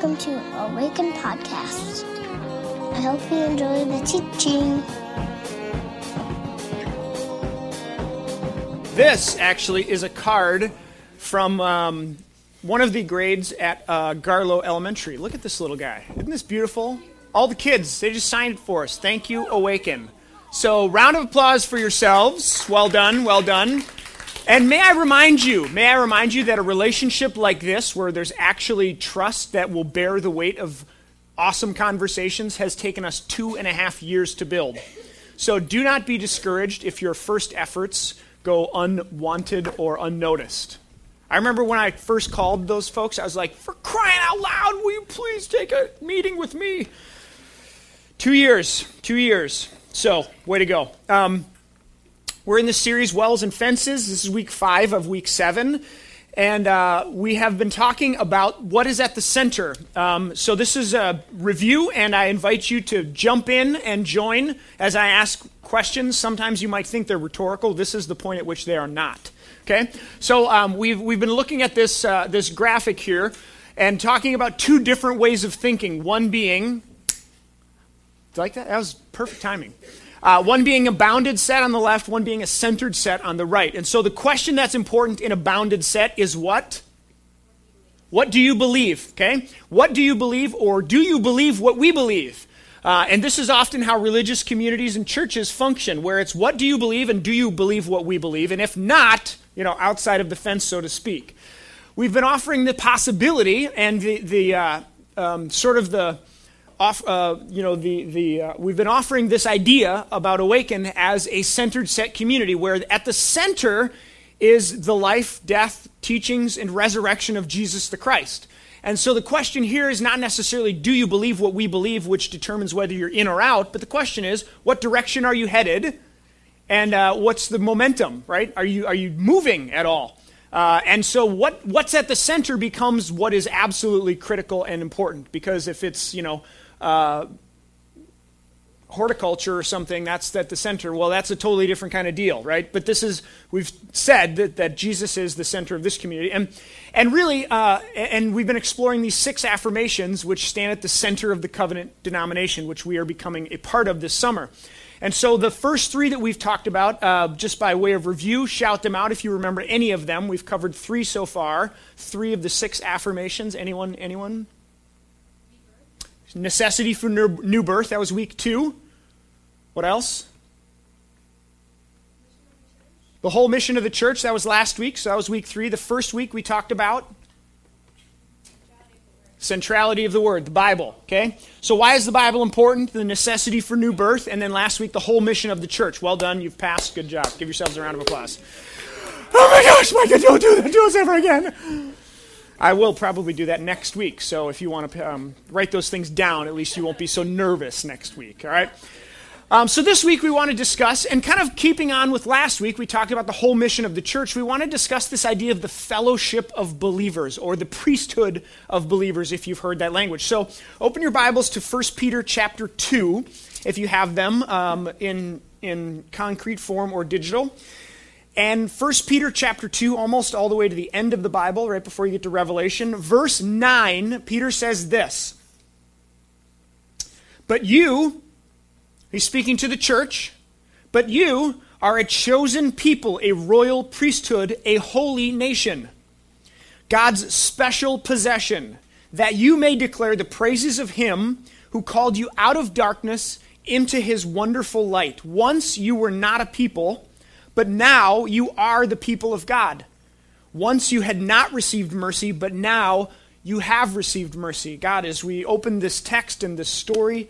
welcome to Awaken Podcast. I hope you enjoy the teaching. This actually is a card from um, one of the grades at uh, Garlow Elementary. Look at this little guy. Isn't this beautiful? All the kids, they just signed it for us. Thank you, Awaken. So, round of applause for yourselves. Well done, well done. And may I remind you, may I remind you that a relationship like this, where there's actually trust that will bear the weight of awesome conversations, has taken us two and a half years to build. So do not be discouraged if your first efforts go unwanted or unnoticed. I remember when I first called those folks, I was like, for crying out loud, will you please take a meeting with me? Two years, two years. So, way to go. Um, we're in the series Wells and Fences. This is week five of week seven. And uh, we have been talking about what is at the center. Um, so, this is a review, and I invite you to jump in and join as I ask questions. Sometimes you might think they're rhetorical. This is the point at which they are not. Okay? So, um, we've, we've been looking at this, uh, this graphic here and talking about two different ways of thinking. One being, like that? That was perfect timing. Uh, one being a bounded set on the left, one being a centered set on the right. And so the question that's important in a bounded set is what? What do you believe? Okay? What do you believe, or do you believe what we believe? Uh, and this is often how religious communities and churches function, where it's what do you believe and do you believe what we believe? And if not, you know, outside of the fence, so to speak. We've been offering the possibility and the, the uh, um, sort of the off, uh, you know, the, the, uh, we've been offering this idea about Awaken as a centered set community where at the center is the life, death, teachings, and resurrection of Jesus the Christ. And so the question here is not necessarily do you believe what we believe, which determines whether you're in or out, but the question is what direction are you headed and uh, what's the momentum, right? Are you, are you moving at all? Uh, and so what, what's at the center becomes what is absolutely critical and important because if it's, you know, uh, horticulture or something that's at the center. Well that's a totally different kind of deal right? But this is we've said that, that jesus is the center of this community. And and really uh, and we've been exploring these six affirmations which stand at the center of the covenant denomination which we are becoming a part of this summer. And so the first three that we've talked about uh, just by way of review shout them out if you remember any of them. We've covered three so far three of the six affirmations. Anyone anyone Necessity for new birth, that was week two. What else? The whole mission of the church, that was last week, so that was week three. The first week we talked about centrality of the word, the Bible. Okay? So, why is the Bible important? The necessity for new birth. And then last week, the whole mission of the church. Well done. You've passed. Good job. Give yourselves a round of applause. Oh my gosh, Micah, don't do that. Do us ever again. I will probably do that next week. So if you want to um, write those things down, at least you won't be so nervous next week. All right. Um, so this week we want to discuss, and kind of keeping on with last week, we talked about the whole mission of the church. We want to discuss this idea of the fellowship of believers, or the priesthood of believers, if you've heard that language. So open your Bibles to 1 Peter chapter 2, if you have them um, in, in concrete form or digital. And 1 Peter chapter 2, almost all the way to the end of the Bible, right before you get to Revelation, verse 9, Peter says this But you, he's speaking to the church, but you are a chosen people, a royal priesthood, a holy nation, God's special possession, that you may declare the praises of him who called you out of darkness into his wonderful light. Once you were not a people but now you are the people of God. Once you had not received mercy, but now you have received mercy. God, as we open this text and this story,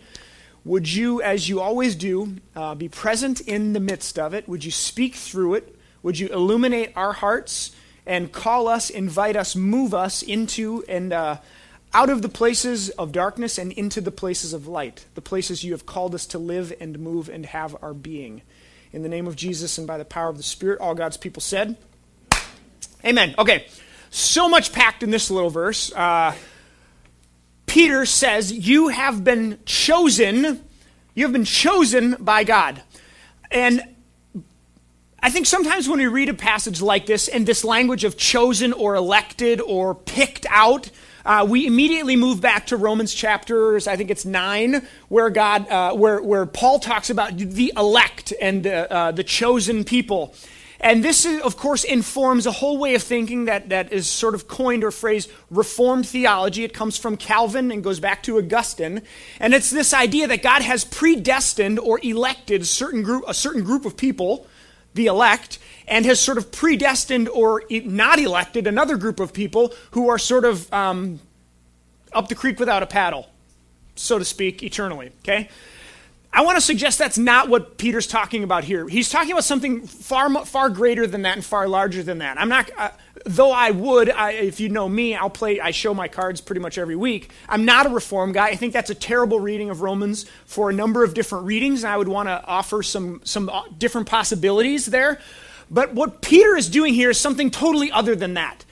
would you, as you always do, uh, be present in the midst of it? Would you speak through it? Would you illuminate our hearts and call us, invite us, move us into and uh, out of the places of darkness and into the places of light, the places you have called us to live and move and have our being? In the name of Jesus and by the power of the Spirit, all God's people said, Amen. Okay, so much packed in this little verse. Uh, Peter says, You have been chosen. You have been chosen by God. And I think sometimes when we read a passage like this, and this language of chosen or elected or picked out, uh, we immediately move back to Romans chapters, I think it's nine, where God, uh, where where Paul talks about the elect and uh, uh, the chosen people. And this, is, of course, informs a whole way of thinking that, that is sort of coined or phrased Reformed theology. It comes from Calvin and goes back to Augustine. And it's this idea that God has predestined or elected certain group, a certain group of people, the elect, and has sort of predestined or not elected another group of people who are sort of um, up the creek without a paddle, so to speak, eternally. Okay? I want to suggest that's not what Peter's talking about here. He's talking about something far far greater than that and far larger than that. I'm not uh, though I would I, if you know me, I'll play I show my cards pretty much every week. I'm not a reform guy. I think that's a terrible reading of Romans for a number of different readings and I would want to offer some some uh, different possibilities there. But what Peter is doing here is something totally other than that.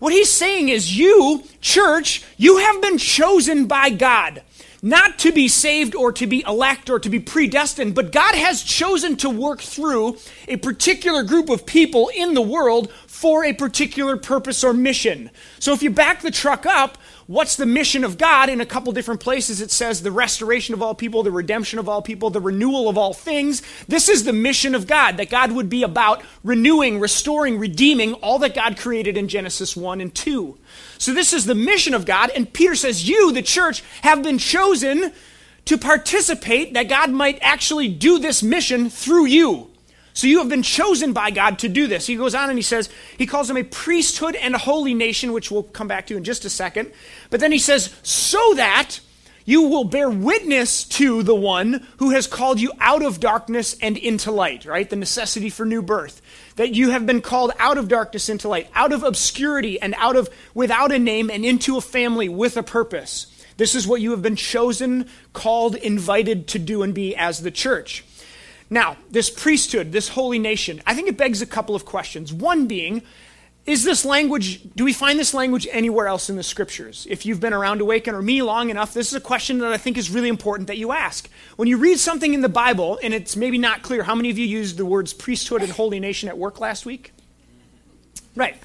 What he's saying is you, church, you have been chosen by God not to be saved or to be elect or to be predestined, but God has chosen to work through a particular group of people in the world for a particular purpose or mission. So if you back the truck up, what's the mission of God? In a couple different places, it says the restoration of all people, the redemption of all people, the renewal of all things. This is the mission of God, that God would be about renewing, restoring, redeeming all that God created in Genesis 1 and 2. So this is the mission of God, and Peter says, You, the church, have been chosen to participate that God might actually do this mission through you. So you have been chosen by God to do this. He goes on and he says, he calls them a priesthood and a holy nation, which we'll come back to in just a second. But then he says, so that you will bear witness to the one who has called you out of darkness and into light, right? The necessity for new birth. That you have been called out of darkness into light, out of obscurity and out of without a name and into a family with a purpose. This is what you have been chosen, called, invited to do and be as the church. Now, this priesthood, this holy nation, I think it begs a couple of questions. One being, is this language, do we find this language anywhere else in the scriptures? If you've been around Awaken or me long enough, this is a question that I think is really important that you ask. When you read something in the Bible and it's maybe not clear, how many of you used the words priesthood and holy nation at work last week? Right.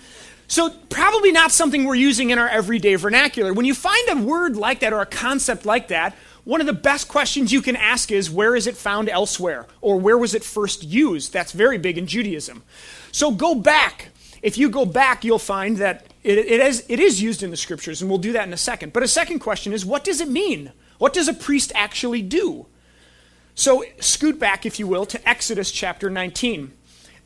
So, probably not something we're using in our everyday vernacular. When you find a word like that or a concept like that, one of the best questions you can ask is where is it found elsewhere? Or where was it first used? That's very big in Judaism. So go back. If you go back, you'll find that it, it, is, it is used in the scriptures, and we'll do that in a second. But a second question is what does it mean? What does a priest actually do? So scoot back, if you will, to Exodus chapter 19.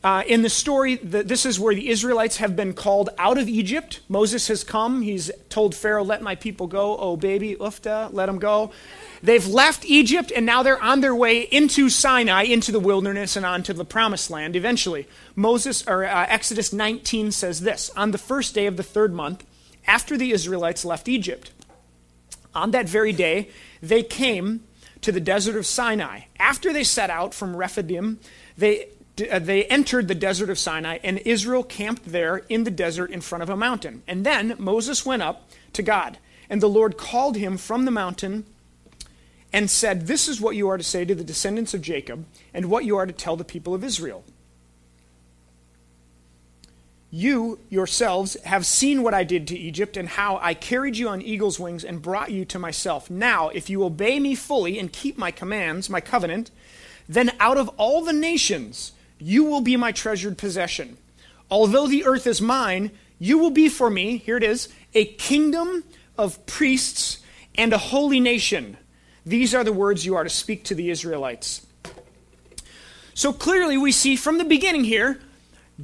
Uh, in the story, the, this is where the Israelites have been called out of Egypt. Moses has come. He's told Pharaoh, Let my people go. Oh, baby, ufta, let them go. They've left Egypt and now they're on their way into Sinai, into the wilderness, and onto the promised land eventually. Moses, or uh, Exodus 19 says this On the first day of the third month, after the Israelites left Egypt, on that very day, they came to the desert of Sinai. After they set out from Rephidim, they Uh, they entered the desert of Sinai, and Israel camped there in the desert in front of a mountain. And then Moses went up to God, and the Lord called him from the mountain and said, This is what you are to say to the descendants of Jacob, and what you are to tell the people of Israel. You yourselves have seen what I did to Egypt, and how I carried you on eagle's wings and brought you to myself. Now, if you obey me fully and keep my commands, my covenant, then out of all the nations you will be my treasured possession. Although the earth is mine, you will be for me, here it is, a kingdom of priests and a holy nation. These are the words you are to speak to the Israelites. So clearly, we see from the beginning here,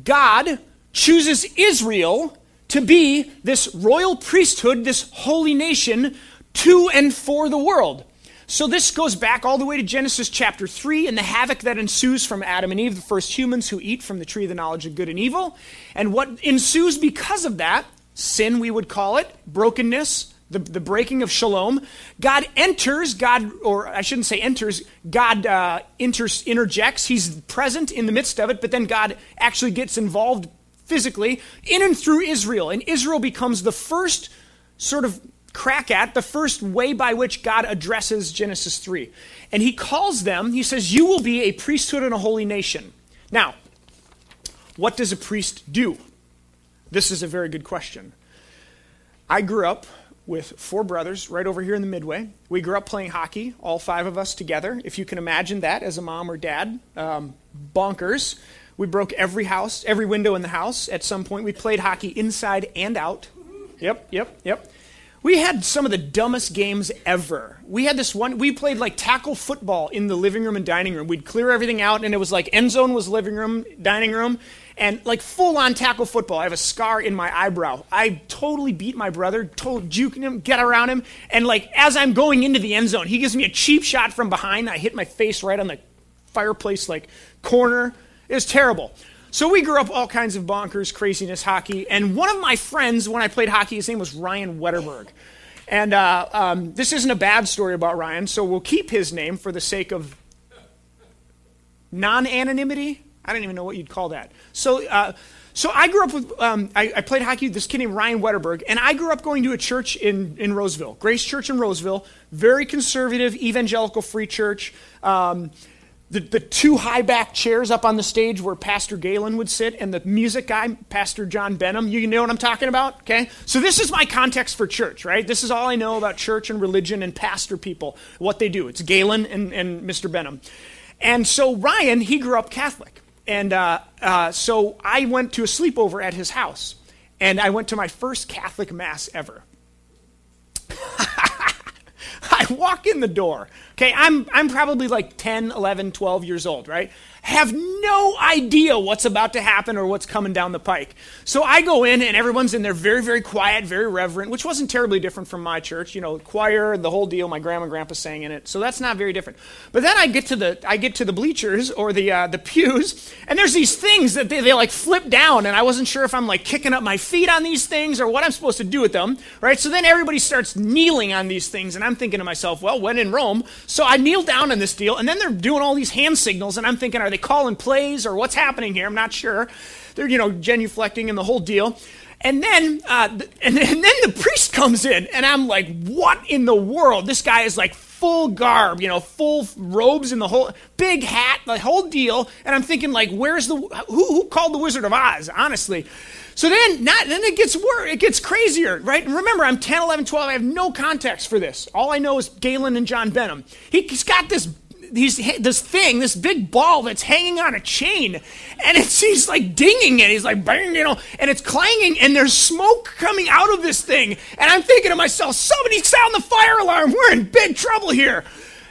God chooses Israel to be this royal priesthood, this holy nation to and for the world. So this goes back all the way to Genesis chapter 3 and the havoc that ensues from Adam and Eve, the first humans who eat from the tree of the knowledge of good and evil. And what ensues because of that, sin we would call it, brokenness, the, the breaking of shalom, God enters, God, or I shouldn't say enters, God uh, interjects. He's present in the midst of it, but then God actually gets involved physically in and through Israel. And Israel becomes the first sort of crack at, the first way by which God addresses Genesis 3. And he calls them, he says, You will be a priesthood and a holy nation. Now, what does a priest do? This is a very good question. I grew up with four brothers right over here in the Midway. We grew up playing hockey, all five of us together. If you can imagine that as a mom or dad, um, bonkers. We broke every house, every window in the house at some point. We played hockey inside and out. Yep, yep, yep. We had some of the dumbest games ever. We had this one, we played like tackle football in the living room and dining room. We'd clear everything out, and it was like end zone was living room, dining room, and like full on tackle football. I have a scar in my eyebrow. I totally beat my brother, told juking him, get around him, and like as I'm going into the end zone, he gives me a cheap shot from behind. I hit my face right on the fireplace like corner. It was terrible. So we grew up all kinds of bonkers, craziness, hockey. And one of my friends, when I played hockey, his name was Ryan Wetterberg. And uh, um, this isn't a bad story about Ryan, so we'll keep his name for the sake of non anonymity. I don't even know what you'd call that. So, uh, so I grew up with, um, I, I, played hockey with this kid named Ryan Wetterberg, and I grew up going to a church in, in Roseville, Grace Church in Roseville, very conservative, evangelical free church. Um, the, the two high back chairs up on the stage where Pastor Galen would sit and the music guy, Pastor John Benham. You know what I'm talking about? Okay? So this is my context for church, right? This is all I know about church and religion and pastor people, what they do. It's Galen and, and Mr. Benham. And so Ryan, he grew up Catholic. And uh, uh, so I went to a sleepover at his house. And I went to my first Catholic Mass ever. I walk in the door. Okay, I'm, I'm probably like 10, 11, 12 years old, right? Have no idea what's about to happen or what's coming down the pike. So I go in and everyone's in there very, very quiet, very reverent, which wasn't terribly different from my church. You know, choir, the whole deal. My grandma and grandpa sang in it, so that's not very different. But then I get to the I get to the bleachers or the uh, the pews, and there's these things that they, they like flip down, and I wasn't sure if I'm like kicking up my feet on these things or what I'm supposed to do with them, right? So then everybody starts kneeling on these things, and I'm thinking to myself, well, when in Rome, so I kneel down on this deal, and then they're doing all these hand signals, and I'm thinking, are they they calling plays or what's happening here? I'm not sure. They're, you know, genuflecting and the whole deal. And then, uh, and, and then the priest comes in, and I'm like, what in the world? This guy is like full garb, you know, full robes and the whole big hat, the whole deal. And I'm thinking, like, where's the who, who called the Wizard of Oz? Honestly. So then, not, then it gets worse. It gets crazier, right? And remember, I'm 10, 11, 12. I have no context for this. All I know is Galen and John Benham. He's got this this thing, this big ball that's hanging on a chain, and it's he's like dinging it. He's like bang, you know, and it's clanging, and there's smoke coming out of this thing. And I'm thinking to myself, somebody sound the fire alarm. We're in big trouble here.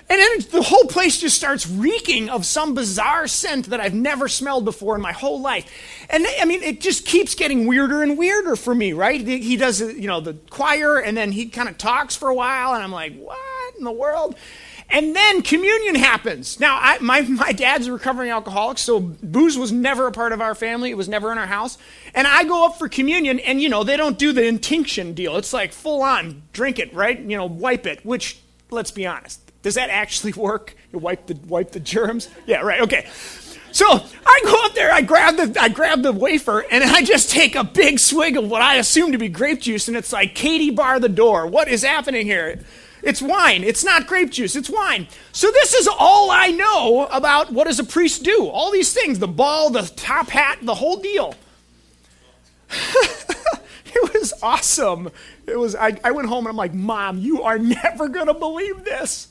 And then the whole place just starts reeking of some bizarre scent that I've never smelled before in my whole life. And I mean, it just keeps getting weirder and weirder for me, right? He does, you know, the choir, and then he kind of talks for a while, and I'm like, what in the world? And then communion happens. Now, I, my, my dad's a recovering alcoholic, so booze was never a part of our family. It was never in our house. And I go up for communion, and, you know, they don't do the intinction deal. It's like full on, drink it, right? You know, wipe it, which, let's be honest, does that actually work? You wipe the, wipe the germs? Yeah, right, okay. So I go up there, I grab the I grab the wafer, and I just take a big swig of what I assume to be grape juice, and it's like Katie bar the door. What is happening here? It's wine. It's not grape juice. It's wine. So this is all I know about what does a priest do. All these things, the ball, the top hat, the whole deal. it was awesome. It was I, I went home and I'm like, Mom, you are never gonna believe this.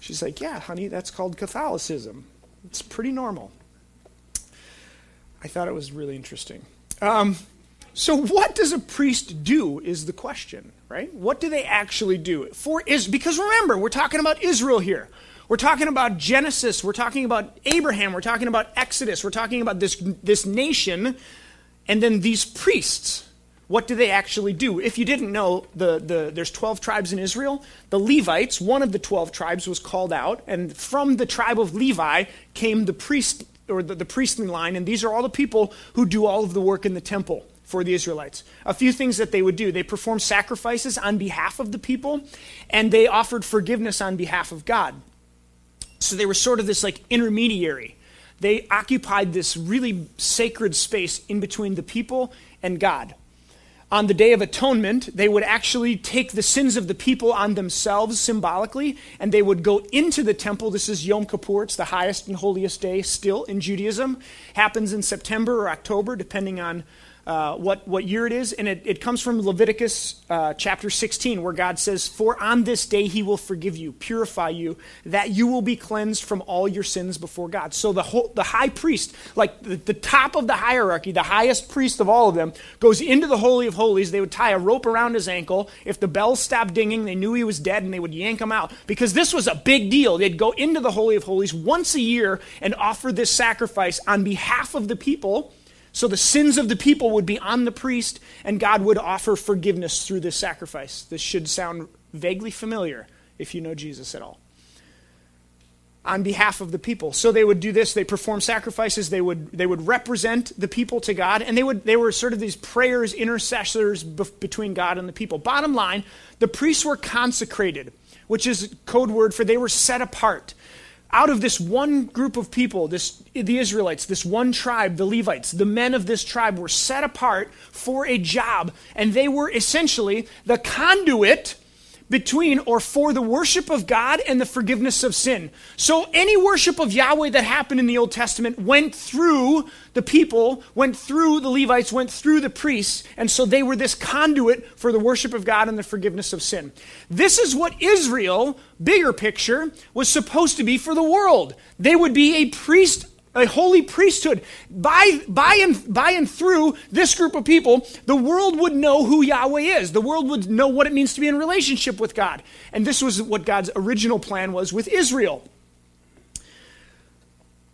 She's like, Yeah, honey, that's called Catholicism. It's pretty normal. I thought it was really interesting. Um, so, what does a priest do is the question, right? What do they actually do? For is because remember, we're talking about Israel here. We're talking about Genesis, we're talking about Abraham, we're talking about Exodus, we're talking about this this nation and then these priests. What do they actually do? If you didn't know, the, the, there's 12 tribes in Israel. The Levites, one of the 12 tribes, was called out, and from the tribe of Levi came the priest or the, the priestly line, and these are all the people who do all of the work in the temple for the Israelites. A few things that they would do they performed sacrifices on behalf of the people, and they offered forgiveness on behalf of God. So they were sort of this like intermediary. They occupied this really sacred space in between the people and God. On the Day of Atonement, they would actually take the sins of the people on themselves symbolically, and they would go into the temple. This is Yom Kippur, it's the highest and holiest day still in Judaism. Happens in September or October, depending on uh, what, what year it is, and it, it comes from Leviticus uh, chapter 16, where God says, For on this day he will forgive you, purify you, that you will be cleansed from all your sins before God. So the, whole, the high priest, like the, the top of the hierarchy, the highest priest of all of them, goes into the Holy of Holies. They would tie a rope around his ankle. If the bells stopped dinging, they knew he was dead, and they would yank him out. Because this was a big deal. They'd go into the Holy of Holies once a year and offer this sacrifice on behalf of the people so the sins of the people would be on the priest, and God would offer forgiveness through this sacrifice. This should sound vaguely familiar if you know Jesus at all. On behalf of the people. So they would do this, they perform sacrifices, they would, they would represent the people to God, and they, would, they were sort of these prayers, intercessors between God and the people. Bottom line, the priests were consecrated, which is code word for they were set apart out of this one group of people, this, the Israelites, this one tribe, the Levites, the men of this tribe were set apart for a job, and they were essentially the conduit between or for the worship of God and the forgiveness of sin. So any worship of Yahweh that happened in the Old Testament went through the people, went through the Levites, went through the priests, and so they were this conduit for the worship of God and the forgiveness of sin. This is what Israel, bigger picture, was supposed to be for the world. They would be a priest a holy priesthood. By, by, and, by and through this group of people, the world would know who Yahweh is. The world would know what it means to be in relationship with God. And this was what God's original plan was with Israel.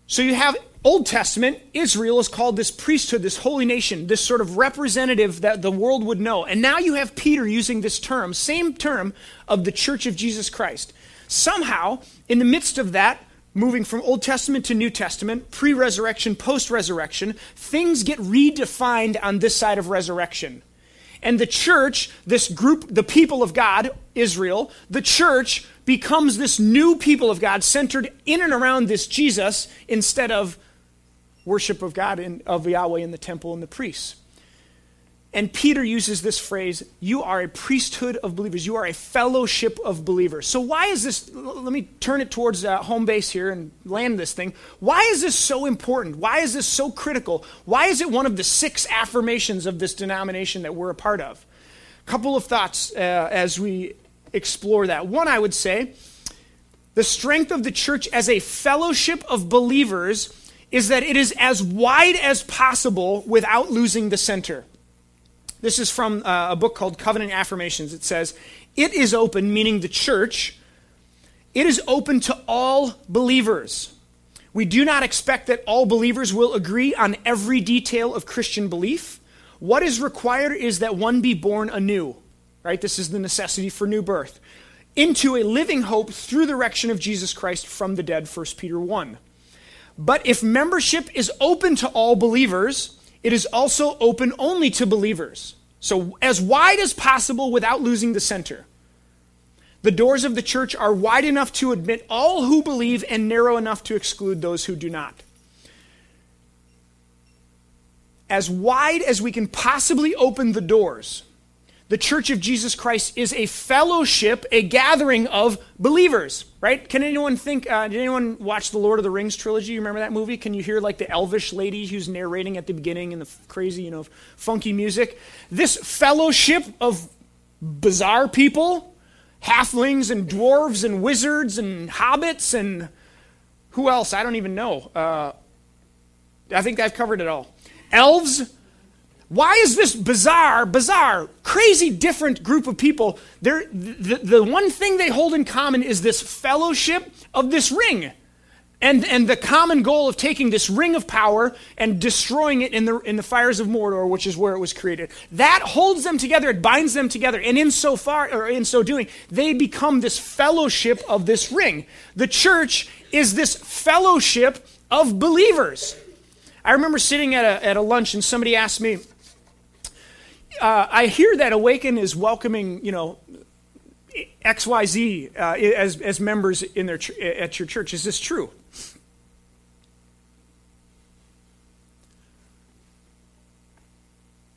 So you have Old Testament, Israel is called this priesthood, this holy nation, this sort of representative that the world would know. And now you have Peter using this term, same term of the church of Jesus Christ. Somehow, in the midst of that, moving from Old Testament to New Testament, pre resurrection, post resurrection, things get redefined on this side of resurrection. And the church, this group, the people of God, Israel, the church becomes this new people of God centered in and around this Jesus instead of worship of God and of Yahweh in the temple and the priests. And Peter uses this phrase, you are a priesthood of believers. You are a fellowship of believers. So, why is this? Let me turn it towards uh, home base here and land this thing. Why is this so important? Why is this so critical? Why is it one of the six affirmations of this denomination that we're a part of? A couple of thoughts uh, as we explore that. One, I would say, the strength of the church as a fellowship of believers is that it is as wide as possible without losing the center. This is from uh, a book called Covenant Affirmations. It says, It is open, meaning the church, it is open to all believers. We do not expect that all believers will agree on every detail of Christian belief. What is required is that one be born anew, right? This is the necessity for new birth, into a living hope through the resurrection of Jesus Christ from the dead, 1 Peter 1. But if membership is open to all believers, it is also open only to believers. So, as wide as possible without losing the center. The doors of the church are wide enough to admit all who believe and narrow enough to exclude those who do not. As wide as we can possibly open the doors, the Church of Jesus Christ is a fellowship, a gathering of believers, right? Can anyone think, uh, did anyone watch the Lord of the Rings trilogy? You remember that movie? Can you hear like the elvish lady who's narrating at the beginning and the crazy, you know, funky music? This fellowship of bizarre people, halflings and dwarves and wizards and hobbits and who else? I don't even know. Uh, I think I've covered it all. Elves, why is this bizarre, bizarre, crazy different group of people? The, the one thing they hold in common is this fellowship of this ring. And, and the common goal of taking this ring of power and destroying it in the, in the fires of Mordor, which is where it was created. That holds them together, it binds them together. And in so far, or in so doing, they become this fellowship of this ring. The church is this fellowship of believers. I remember sitting at a, at a lunch and somebody asked me, uh, I hear that Awaken is welcoming, you know, XYZ uh, as, as members in their ch- at your church. Is this true?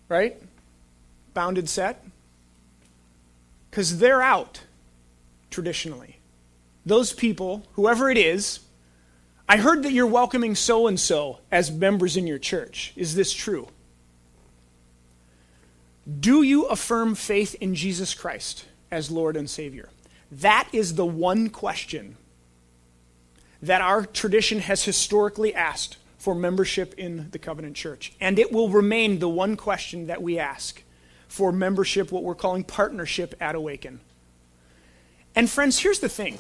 Right? Bounded set? Because they're out traditionally. Those people, whoever it is, I heard that you're welcoming so and so as members in your church. Is this true? Do you affirm faith in Jesus Christ as Lord and Savior? That is the one question that our tradition has historically asked for membership in the covenant church. And it will remain the one question that we ask for membership, what we're calling partnership at Awaken. And friends, here's the thing.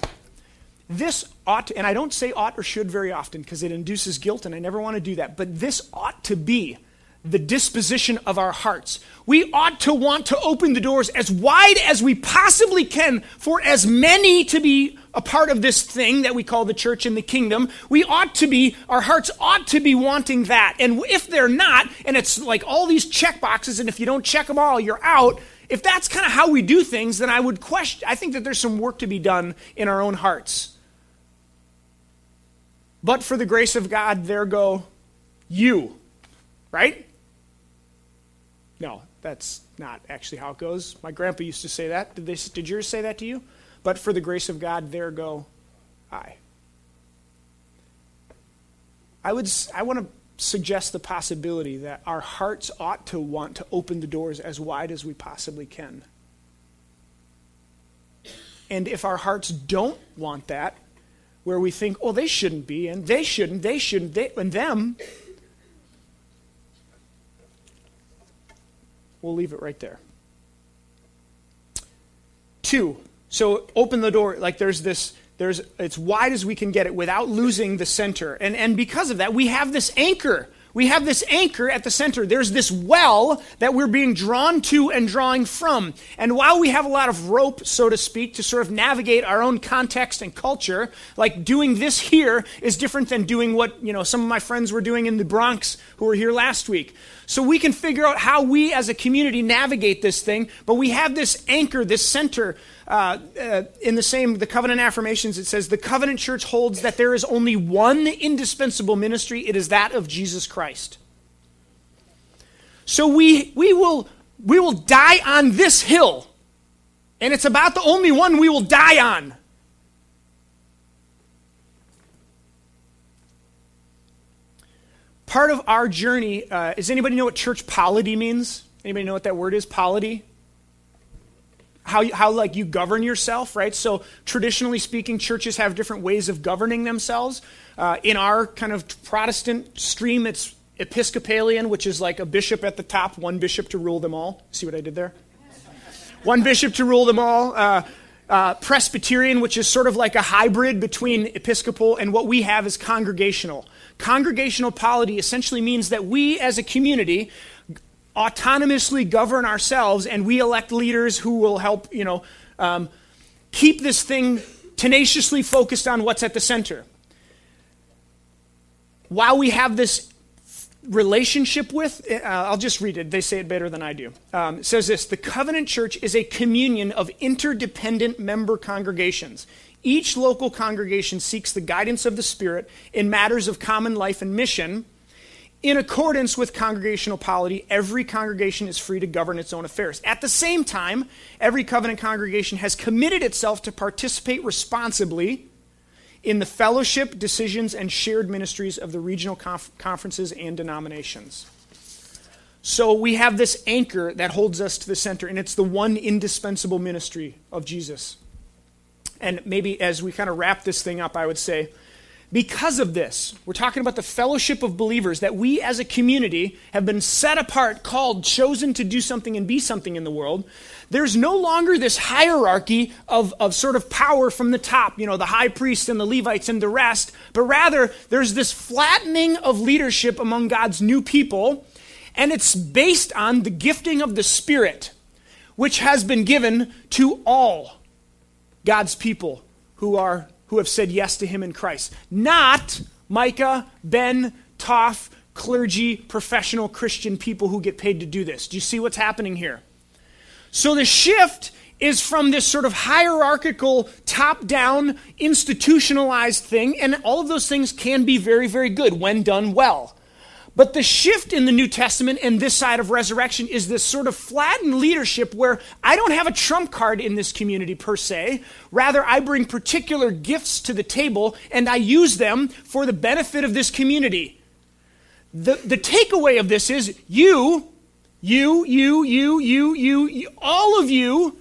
This ought, and I don't say ought or should very often because it induces guilt and I never want to do that, but this ought to be the disposition of our hearts. We ought to want to open the doors as wide as we possibly can for as many to be a part of this thing that we call the church and the kingdom. We ought to be, our hearts ought to be wanting that. And if they're not, and it's like all these check boxes, and if you don't check them all, you're out. If that's kind of how we do things, then I would question, I think that there's some work to be done in our own hearts. But for the grace of God, there go you. Right? No, that's not actually how it goes. My grandpa used to say that. Did, they, did yours say that to you? But for the grace of God, there go I. I would I want to suggest the possibility that our hearts ought to want to open the doors as wide as we possibly can. And if our hearts don't want that, where we think, oh, they shouldn't be, and they shouldn't, they shouldn't, they, and them, we'll leave it right there. Two, so open the door, like there's this, there's, it's wide as we can get it without losing the center. And, and because of that, we have this anchor we have this anchor at the center. There's this well that we're being drawn to and drawing from. And while we have a lot of rope, so to speak, to sort of navigate our own context and culture, like doing this here is different than doing what, you know, some of my friends were doing in the Bronx who were here last week. So we can figure out how we as a community navigate this thing, but we have this anchor, this center uh, uh, in the same, the covenant affirmations, it says, the covenant church holds that there is only one indispensable ministry. It is that of Jesus Christ. So we, we, will, we will die on this hill, and it's about the only one we will die on. Part of our journey, uh, does anybody know what church polity means? Anybody know what that word is, polity? how, how like you govern yourself, right? So traditionally speaking, churches have different ways of governing themselves. Uh, in our kind of Protestant stream, it's Episcopalian, which is like a bishop at the top, one bishop to rule them all. See what I did there? one bishop to rule them all. Uh, uh, Presbyterian, which is sort of like a hybrid between Episcopal and what we have is congregational. Congregational polity essentially means that we as a community autonomously govern ourselves and we elect leaders who will help, you know, um, keep this thing tenaciously focused on what's at the center. While we have this relationship with, uh, I'll just read it. They say it better than I do. Um, it says this The covenant church is a communion of interdependent member congregations. Each local congregation seeks the guidance of the Spirit in matters of common life and mission in accordance with congregational polity, every congregation is free to govern its own affairs. At the same time, every covenant congregation has committed itself to participate responsibly in the fellowship, decisions, and shared ministries of the regional conf- conferences and denominations. So we have this anchor that holds us to the center, and it's the one indispensable ministry of Jesus. And maybe as we kind of wrap this thing up, I would say, because of this, we're talking about the fellowship of believers that we as a community have been set apart, called, chosen to do something and be something in the world. There's no longer this hierarchy of, of sort of power from the top, you know, the high priest and the Levites and the rest, but rather there's this flattening of leadership among God's new people, and it's based on the gifting of the Spirit, which has been given to all God's people who are who have said yes to him in Christ. Not Micah, Ben, Toff, clergy, professional Christian people who get paid to do this. Do you see what's happening here? So the shift is from this sort of hierarchical, top down, institutionalized thing, and all of those things can be very, very good when done well. But the shift in the New Testament and this side of resurrection is this sort of flattened leadership where I don't have a trump card in this community per se. Rather, I bring particular gifts to the table and I use them for the benefit of this community. The, the takeaway of this is you, You, you, you, you, you, you, all of you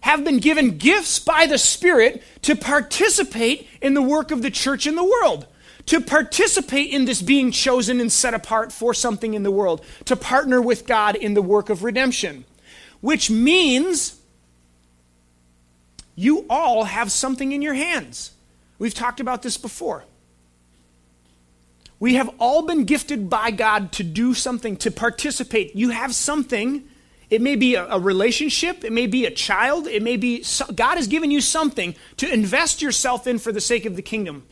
have been given gifts by the Spirit to participate in the work of the church in the world, to participate in this being chosen and set apart for something in the world, to partner with God in the work of redemption, which means you all have something in your hands. We've talked about this before. We have all been gifted by God to do something, to participate. You have something. It may be a, a, relationship, it may be a child, it may be God has given you something to invest yourself in for the sake of the kingdom.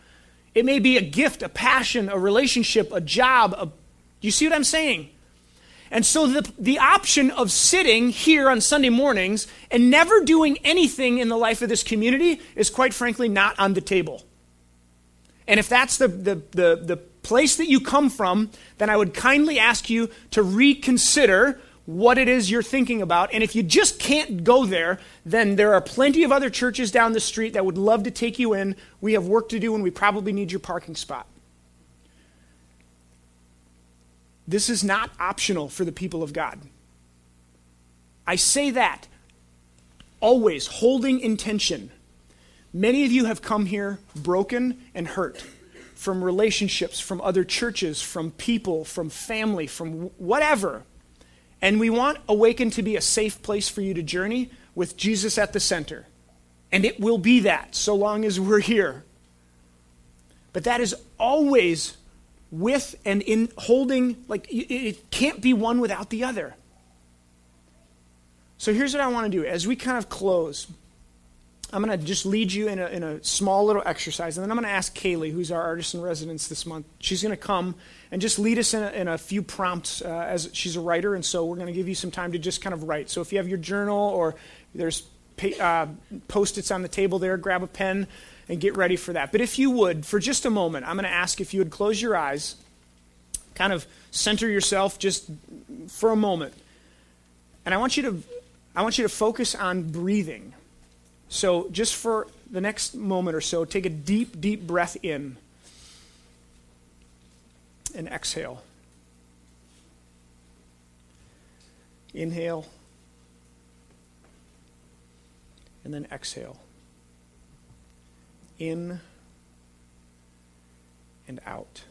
It may be a gift, a passion, a relationship, a job. A, you see what I'm saying? And so the, the option of sitting here on Sunday mornings and never doing anything in the life of this community is quite frankly not on the table. And if that's the, the, the, the place that you come from, then I would kindly ask you to reconsider what it is you're thinking about. And if you just can't go there, then there are plenty of other churches down the street that would love to take you in. We have work to do and we probably need your parking spot. This is not optional for the people of God. I say that always holding intention. Many of you have come here broken and hurt from relationships, from other churches, from people, from family, from whatever. And we want Awaken to be a safe place for you to journey with Jesus at the center. And it will be that so long as we're here. But that is always with and in holding, like, it can't be one without the other. So here's what I want to do. As we kind of close, I'm going to just lead you in a, in a small little exercise, and then I'm going to ask Kaylee, who's our artist in residence this month. She's going to come and just lead us in a, in a few prompts uh, as she's a writer, and so we're going to give you some time to just kind of write. So if you have your journal or there's uh, post its on the table there, grab a pen and get ready for that. But if you would, for just a moment, I'm going to ask if you would close your eyes, kind of center yourself just for a moment. And I want you to I want you to focus on breathing. So just for the next moment or so, take a deep, deep breath in and exhale. Inhale and then exhale in and out.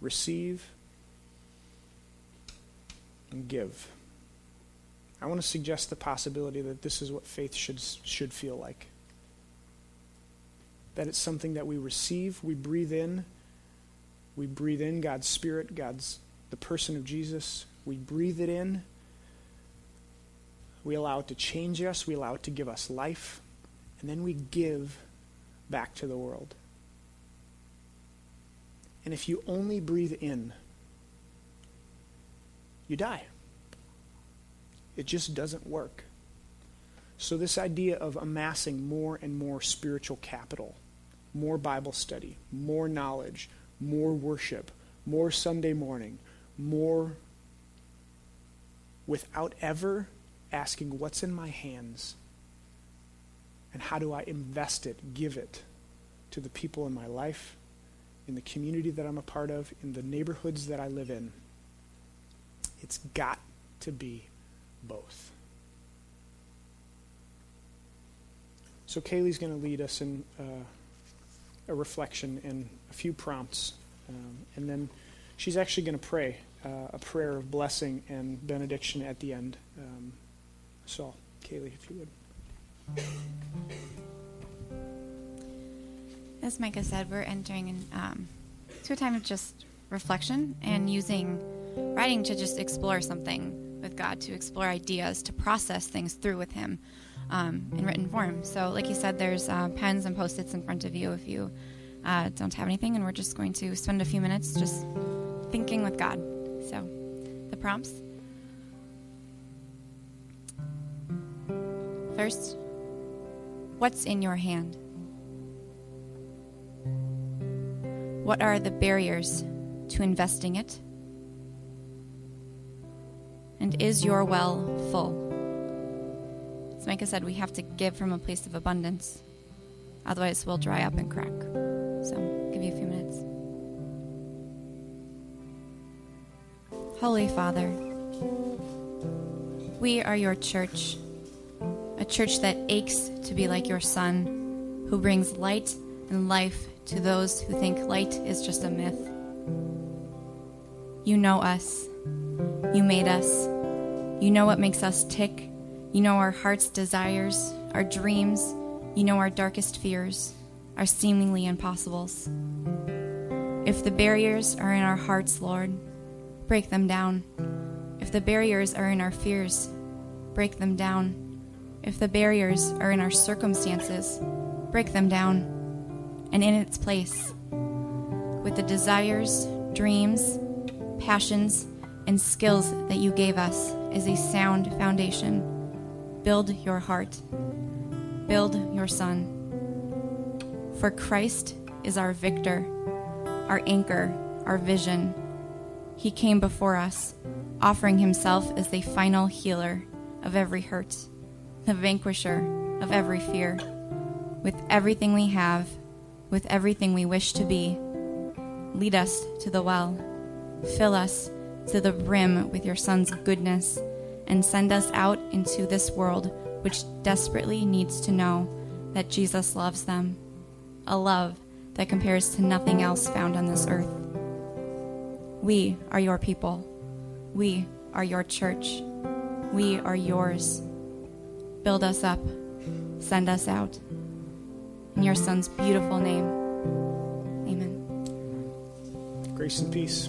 Receive and give. I want to suggest the possibility that this is what faith should, should feel like. That it's something that we receive, we breathe in, we breathe in God's Spirit, God's the person of Jesus. We breathe it in. We allow it to change us. We allow it to give us life and then we give back to the world. And if you only breathe in, you die. It just doesn't work. So, this idea of amassing more and more spiritual capital, more Bible study, more knowledge, more worship, more Sunday morning, more without ever asking, What's in my hands? And how do I invest it, give it to the people in my life, in the community that I'm a part of, in the neighborhoods that I live in? It's got to be both. So Kaylee's going to lead us in uh, a reflection and a few prompts. Um, and then she's actually going to pray uh, a prayer of blessing and benediction at the end. Um, so, Kaylee, if you would. As Micah said, we're entering in, um, to a time of just reflection and using writing to just explore something with God, to explore ideas, to process things through with Him um, in written form. So, like you said, there's uh, pens and post its in front of you if you uh, don't have anything, and we're just going to spend a few minutes just thinking with God. So, the prompts. First, What's in your hand? What are the barriers to investing it? And is your well full? As Micah said, we have to give from a place of abundance. Otherwise, we'll dry up and crack. So, I'll give you a few minutes. Holy Father, We are your church, a church that aches to be like your Son, who brings light and life to those who think light is just a myth. You know us. You made us. You know what makes us tick. You know our heart's desires, our dreams. You know our darkest fears, our seemingly impossibles. If the barriers are in our hearts, Lord, break them down. If the barriers are in our fears, break them down. If the barriers are in our circumstances, break them down. And in its place, with the desires, dreams, passions, and skills that you gave us is a sound foundation. Build your heart. Build your son. For Christ is our victor, our anchor, our vision. He came before us, offering himself as the final healer of every hurt, the vanquisher of every fear. With everything we have, with everything we wish to be, lead us to the well. Fill us to the brim with your Son's goodness, and send us out into this world which desperately needs to know that Jesus loves them, a love that compares to nothing else found on this earth. We are your people. We are your church. We are yours. Build us up. Send us out. In your Son's beautiful name. Amen. Grace and peace.